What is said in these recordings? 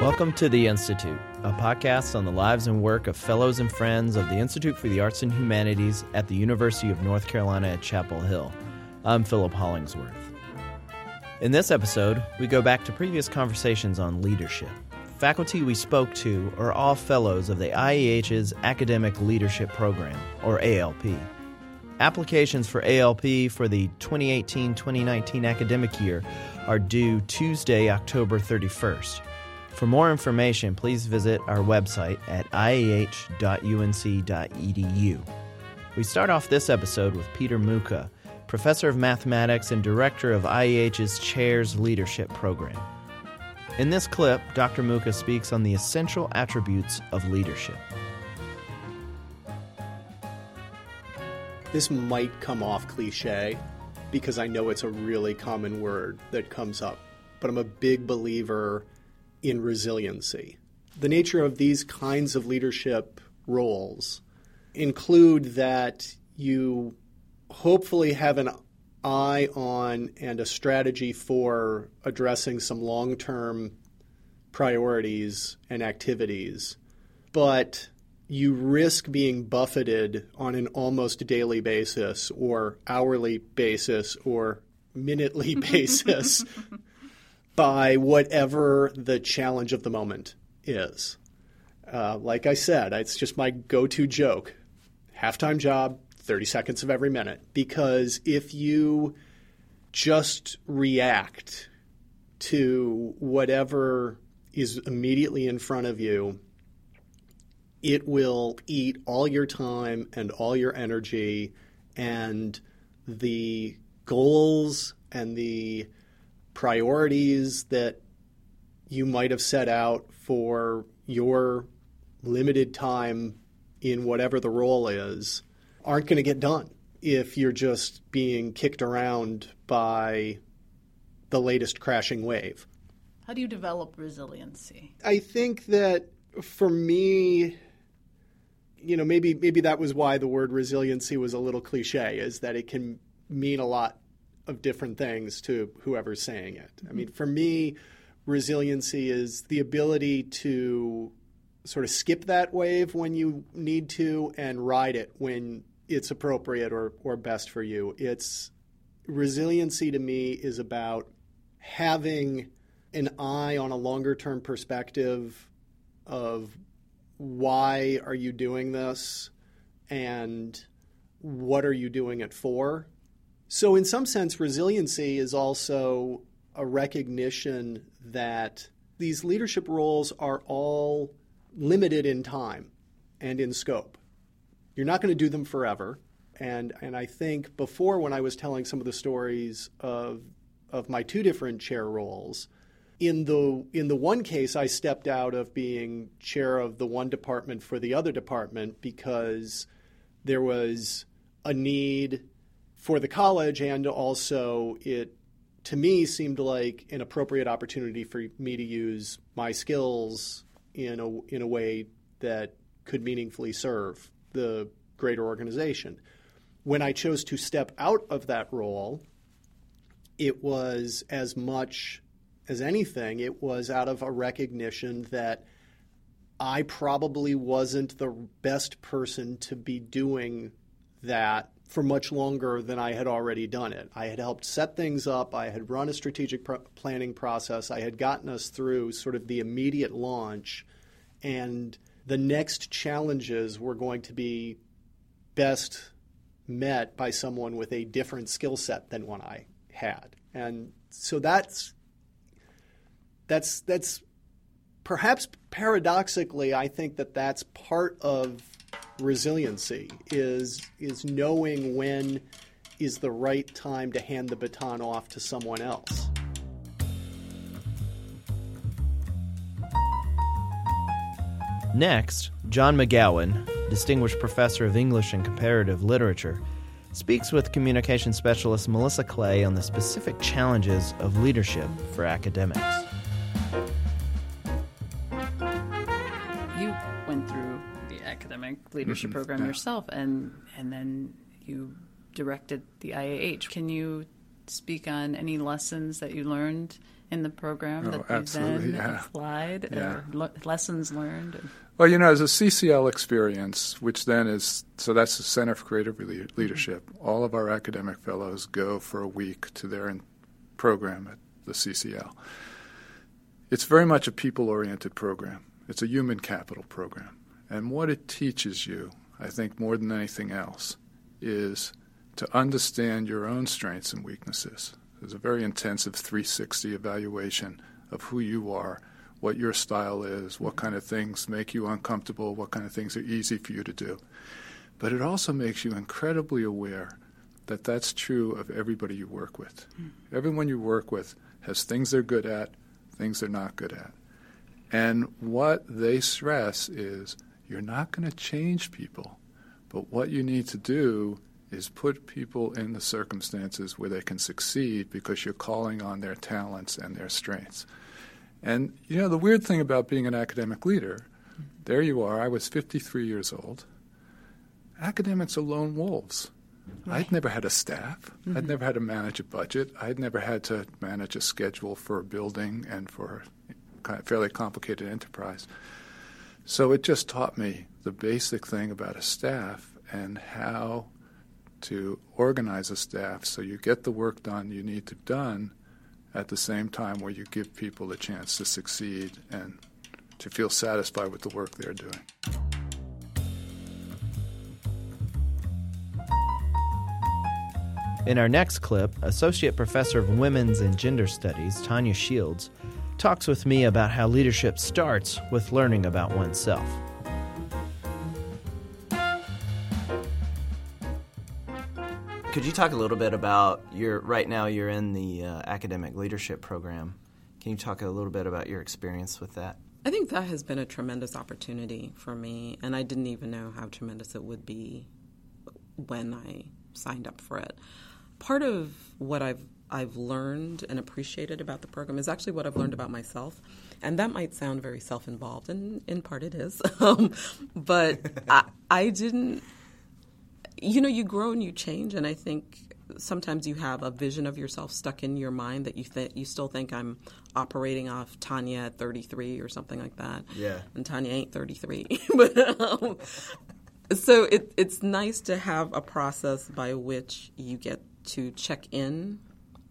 Welcome to The Institute, a podcast on the lives and work of fellows and friends of the Institute for the Arts and Humanities at the University of North Carolina at Chapel Hill. I'm Philip Hollingsworth. In this episode, we go back to previous conversations on leadership. Faculty we spoke to are all fellows of the IAH's Academic Leadership Program, or ALP. Applications for ALP for the 2018 2019 academic year are due Tuesday, October 31st. For more information, please visit our website at iah.unc.edu. We start off this episode with Peter Mucha, professor of mathematics and director of IAH's Chairs Leadership Program. In this clip, Dr. Mucha speaks on the essential attributes of leadership. This might come off cliche because I know it's a really common word that comes up, but I'm a big believer in resiliency. The nature of these kinds of leadership roles include that you hopefully have an eye on and a strategy for addressing some long term priorities and activities, but you risk being buffeted on an almost daily basis or hourly basis or minutely basis by whatever the challenge of the moment is. Uh, like I said, it's just my go to joke halftime job, 30 seconds of every minute. Because if you just react to whatever is immediately in front of you, it will eat all your time and all your energy and the goals and the priorities that you might have set out for your limited time in whatever the role is aren't going to get done if you're just being kicked around by the latest crashing wave. How do you develop resiliency? I think that for me, you know, maybe maybe that was why the word resiliency was a little cliche, is that it can mean a lot of different things to whoever's saying it. Mm-hmm. I mean, for me, resiliency is the ability to sort of skip that wave when you need to and ride it when it's appropriate or, or best for you. It's resiliency to me is about having an eye on a longer term perspective of why are you doing this and what are you doing it for so, in some sense, resiliency is also a recognition that these leadership roles are all limited in time and in scope. You're not going to do them forever. And, and I think before, when I was telling some of the stories of, of my two different chair roles, in the, in the one case, I stepped out of being chair of the one department for the other department because there was a need for the college, and also it to me seemed like an appropriate opportunity for me to use my skills in a in a way that could meaningfully serve the greater organization. When I chose to step out of that role, it was as much as anything, it was out of a recognition that I probably wasn't the best person to be doing that for much longer than I had already done it. I had helped set things up, I had run a strategic pr- planning process, I had gotten us through sort of the immediate launch, and the next challenges were going to be best met by someone with a different skill set than one I had. And so that's that's that's perhaps paradoxically I think that that's part of resiliency is is knowing when is the right time to hand the baton off to someone else. Next, John McGowan, Distinguished Professor of English and Comparative Literature, speaks with communication specialist Melissa Clay on the specific challenges of leadership for academics. Leadership mm-hmm. program yeah. yourself, and and then you directed the IAH. Can you speak on any lessons that you learned in the program Oh, that you then yeah. applied, Yeah. le- lessons learned? Well, you know, as a CCL experience, which then is so that's the Center for Creative Le- Leadership. Mm-hmm. All of our academic fellows go for a week to their program at the CCL. It's very much a people oriented program, it's a human capital program. And what it teaches you, I think, more than anything else, is to understand your own strengths and weaknesses. There's a very intensive 360 evaluation of who you are, what your style is, what kind of things make you uncomfortable, what kind of things are easy for you to do. But it also makes you incredibly aware that that's true of everybody you work with. Hmm. Everyone you work with has things they're good at, things they're not good at. And what they stress is you're not going to change people, but what you need to do is put people in the circumstances where they can succeed because you're calling on their talents and their strengths. And you know, the weird thing about being an academic leader, there you are, I was 53 years old. Academics are lone wolves. I'd never had a staff. I'd mm-hmm. never had to manage a budget. I'd never had to manage a schedule for a building and for a fairly complicated enterprise. So it just taught me the basic thing about a staff and how to organize a staff so you get the work done you need to done at the same time where you give people a chance to succeed and to feel satisfied with the work they're doing. In our next clip, Associate Professor of Women's and Gender Studies, Tanya Shields, talks with me about how leadership starts with learning about oneself. Could you talk a little bit about your right now you're in the uh, academic leadership program. Can you talk a little bit about your experience with that? I think that has been a tremendous opportunity for me, and I didn't even know how tremendous it would be when I signed up for it. Part of what I've I've learned and appreciated about the program is actually what I've learned about myself, and that might sound very self-involved, and in part it is, um, but I, I didn't. You know, you grow and you change, and I think sometimes you have a vision of yourself stuck in your mind that you think you still think I'm operating off Tanya at 33 or something like that. Yeah. And Tanya ain't 33, but um, so it, it's nice to have a process by which you get to check in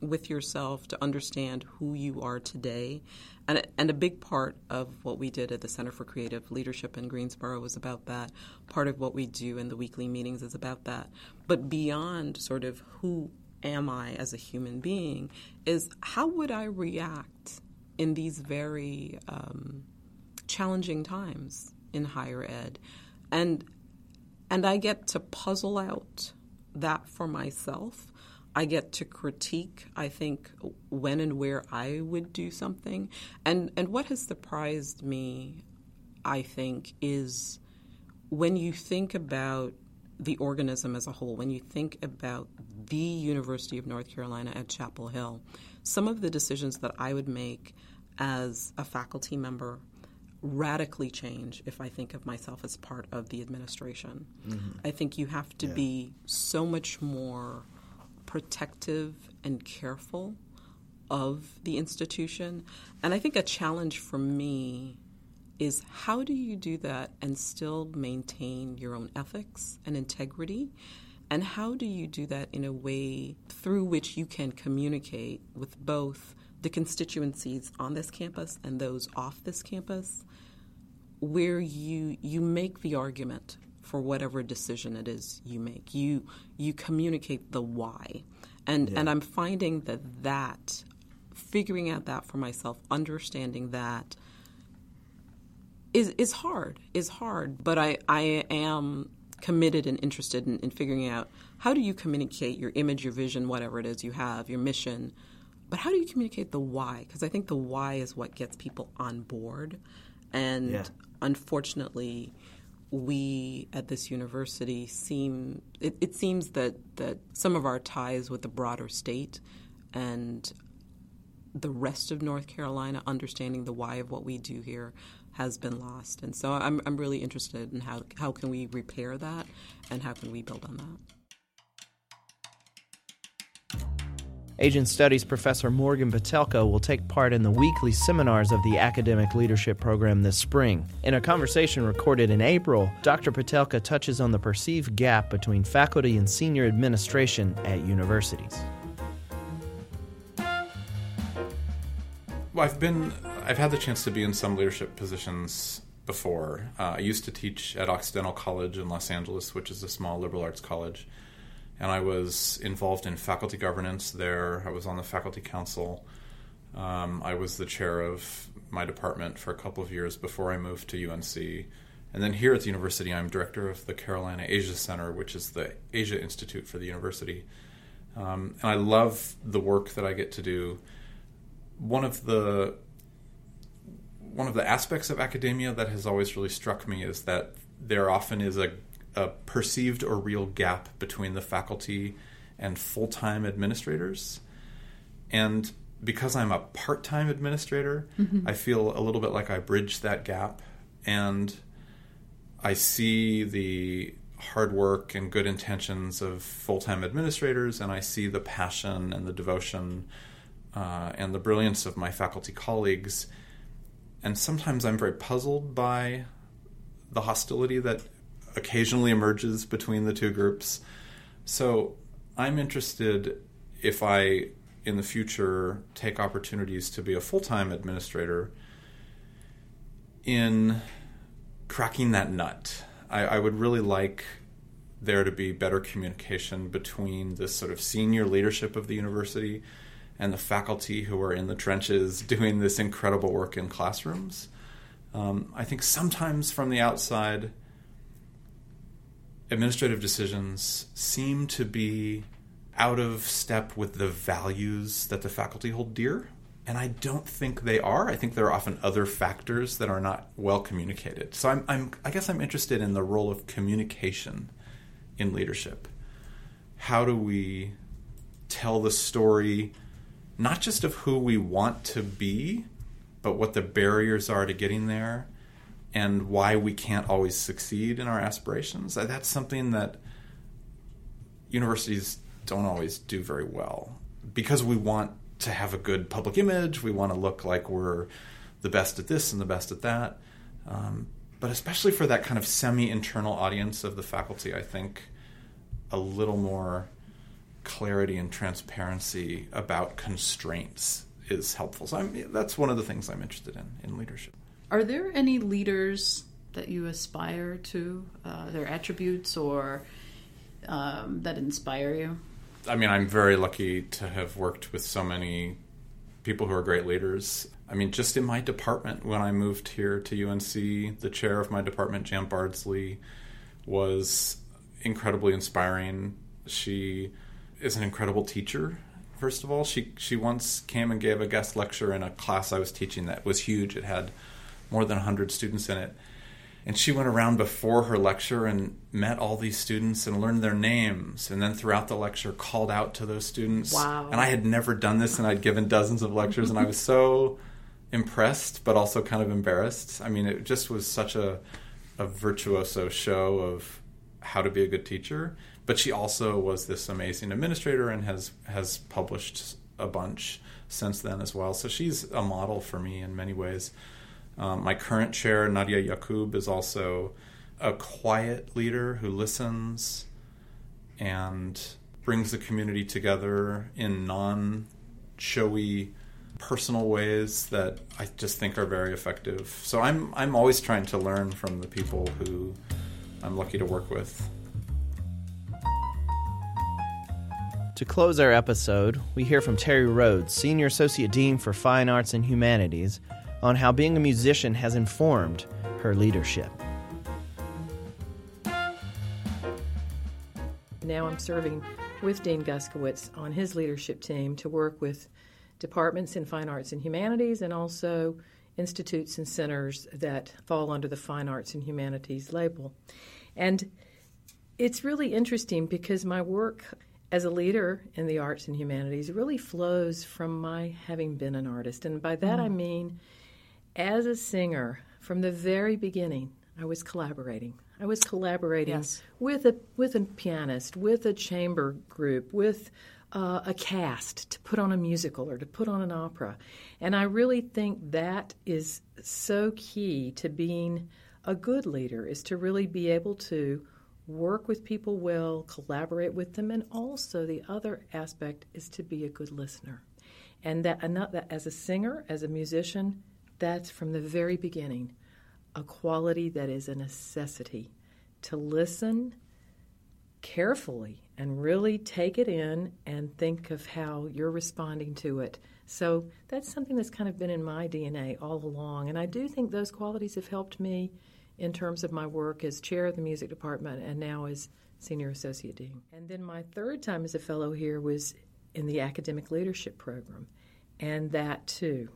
with yourself to understand who you are today. And, and a big part of what we did at the Center for Creative Leadership in Greensboro was about that. Part of what we do in the weekly meetings is about that. But beyond sort of who am I as a human being is how would I react in these very um, challenging times in higher ed? And and I get to puzzle out that for myself. I get to critique, I think, when and where I would do something. And and what has surprised me, I think, is when you think about the organism as a whole, when you think about the University of North Carolina at Chapel Hill, some of the decisions that I would make as a faculty member radically change if I think of myself as part of the administration. Mm-hmm. I think you have to be so much more protective and careful of the institution. And I think a challenge for me is how do you do that and still maintain your own ethics and integrity? And how do you do that in a way through which you can communicate with both the constituencies on this campus and those off this campus, where you you make the argument for whatever decision it is you make. You you communicate the why, and and I'm finding that that figuring out that for myself, understanding that is is hard. Is hard, but I I am committed and interested in, in figuring out how do you communicate your image, your vision, whatever it is you have, your mission. But how do you communicate the why? Because I think the why is what gets people on board. And Yeah. unfortunately, we at this university seem it, it seems that that some of our ties with the broader state and the rest of North Carolina understanding the why of what we do here has been lost. And so I'm I'm really interested in how how can we repair that and how can we build on that. Asian Studies professor Morgan Pitelka will take part in the weekly seminars of the Academic Leadership Program this spring. In a conversation recorded in April, Dr. Pitelka touches on the perceived gap between faculty and senior administration at universities. Well, I've been, I've had the chance to be in some leadership positions before. Uh, I used to teach at Occidental College in Los Angeles, which is a small liberal arts college and I was involved in faculty governance there. I was on the faculty council. Um, I was the chair of my department for a couple of years before I moved to UNC. And then here at the university, I'm director of the Carolina Asia Center, which is the Asia Institute for the university. Um, and I love the work that I get to do. One of the one of the aspects of academia that has always really struck me is that there often is a a perceived or real gap between the faculty and full time administrators. And because I'm a part time administrator, mm-hmm. I feel a little bit like I bridge that gap. And I see the hard work and good intentions of full time administrators, and I see the passion and the devotion uh, and the brilliance of my faculty colleagues. And sometimes I'm very puzzled by the hostility that occasionally emerges between the two groups. So I'm interested if I, in the future, take opportunities to be a full time administrator in cracking that nut. I, I, would really like there to be better communication between the sort of senior leadership of the university and the faculty who are in the trenches doing this incredible work in classrooms. Um, I think sometimes from the outside, administrative decisions seem to be out of step with the values that the faculty hold dear. And I don't think they are. I think there are often other factors that are not well communicated. So I'm, I'm I guess I'm interested in the role of communication in leadership. How do we tell the story not just of who we want to be, but what the barriers are to getting there and why we can't always succeed in our aspirations. That's something that universities don't always do very well because we want to have a good public image. We want to look like we're the best at this and the best at that. Um, but especially for that kind of semi internal audience of the faculty, I think a little more clarity and transparency about constraints is helpful. So I'm, that's one of the things I'm interested in in leadership. Are there any leaders that you aspire to, uh, their attributes or um, that inspire you? I mean, I'm very lucky to have worked with so many people who are great leaders. I mean, just in my department, when I moved here to UNC, the chair of my department, Jan Bardsley, was incredibly inspiring. She is an incredible teacher. First of all, she she once came and gave a guest lecture in a class I was teaching that was huge. It had more than 100 students in it. And she went around before her lecture and met all these students and learned their names. And then throughout the lecture, called out to those students. Wow. And I had never done this, and I'd given dozens of lectures, and I was so impressed, but also kind of embarrassed. I mean, it just was such a, a virtuoso show of how to be a good teacher. But she also was this amazing administrator and has, has published a bunch since then as well. So she's a model for me in many ways. Um, my current chair, Nadia Yaqub, is also a quiet leader who listens and brings the community together in non showy personal ways that I just think are very effective. So I'm I'm always trying to learn from the people who I'm lucky to work with. To close our episode, we hear from Terry Rhodes, Senior Associate Dean for Fine Arts and Humanities, on how being a musician has informed her leadership. Now I'm serving with Dean Guskiewicz on his leadership team to work with departments in fine arts and humanities and also institutes and centers that fall under the fine arts and humanities label. And it's really interesting because my work as a leader in the arts and humanities really flows from my having been an artist. And by that mm. I mean as a singer, from the very beginning, I was collaborating. I was collaborating yes. with a with a pianist, with a chamber group, with uh, a cast, to put on a musical or to put on an opera. And I really think that is so key to being a good leader is to really be able to work with people well, collaborate with them, and also the other aspect is to be a good listener. And that, and that as a singer, as a musician, that's from the very beginning a quality that is a necessity to listen carefully and really take it in and think of how you're responding to it. So that's something that's kind of been in my DNA all along. And I do think those qualities have helped me in terms of my work as chair of the music department and now as senior associate dean. And then my third time as a fellow here was in the academic leadership program. And that too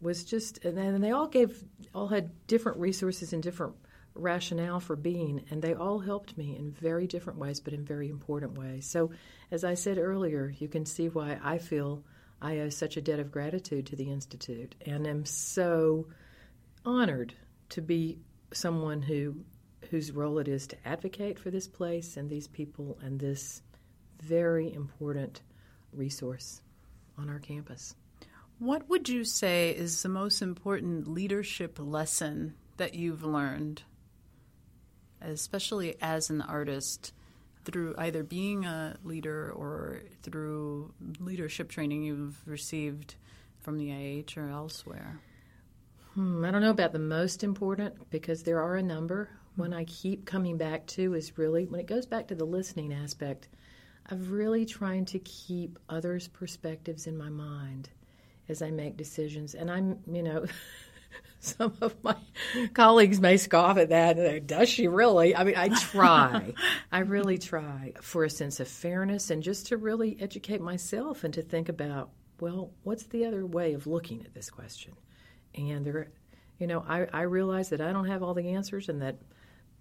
was just, and they all gave, all had different resources and different rationale for being, and they all helped me in very different ways, but in very important ways. So, as I said earlier, you can see why I feel I owe such a debt of gratitude to the Institute, and am so honored to be someone who whose role it is to advocate for this place and these people and this very important resource on our campus. What would you say is the most important leadership lesson that you've learned especially as an artist, through either being a leader or through leadership training you've received from the IH or elsewhere? Hmm, I don't know about the most important because there are a number. One I keep coming back to is really when it goes back to the listening aspect of really trying to keep others' perspectives in my mind as I make decisions. And I'm, you know, some of my colleagues may scoff at that. Does she really? I mean, I try. I really try for a sense of fairness and just to really educate myself and to think about, well, what's the other way of looking at this question? And there, you know, I, I realize that I don't have all the answers and that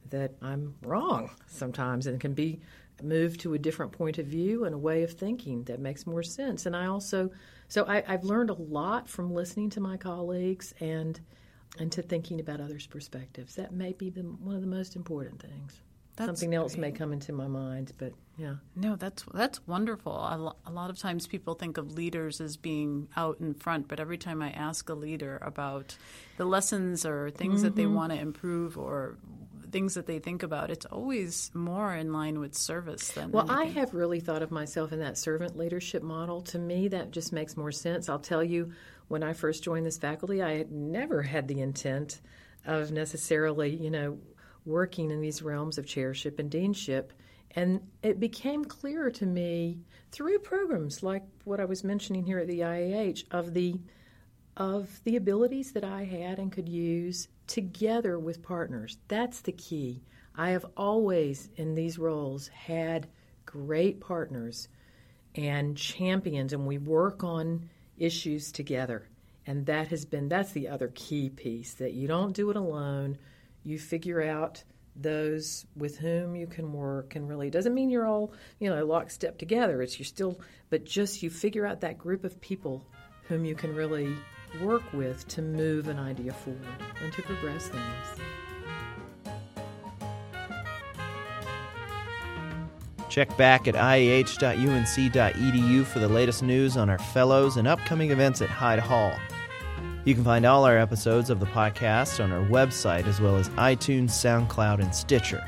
that I'm wrong sometimes and can be moved to a different point of view and a way of thinking that makes more sense. And I also, so I, I've learned a lot from listening to my colleagues and and to thinking about others' perspectives. That may be the, one of the most important things. That's Something else great. may come into my mind, but yeah. No, that's that's wonderful. A, lo- a lot of times people think of leaders as being out in front, but every time I ask a leader about the lessons or things mm-hmm. that they mm-hmm. want to improve or things that they think about, it's always more in line with service than. Well, anything. I have really thought of myself in that servant leadership model. To me, that just makes more sense. I'll tell you when I first joined this faculty, I had never had the intent of necessarily, you know, working in these realms of chairship and deanship. And it became clearer to me through programs like what I was mentioning here at the IAH of the of the abilities that I had and could use together with partners. That's the key. I have always in these roles had great partners and champions and we work on issues together. And that has been that's the other key piece that you don't do it alone. You figure out those with whom you can work and really it doesn't mean you're all, you know, lockstep together. It's you're still but just you figure out that group of people whom you can really work with to move an idea forward and to progress things. Check back at iah.unc.edu for the latest news on our fellows and upcoming events at Hyde Hall. You can find all our episodes of the podcast on our website as well as iTunes, SoundCloud, and Stitcher.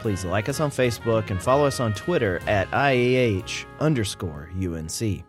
Please like us on Facebook and follow us on Twitter at IAH underscore UNC.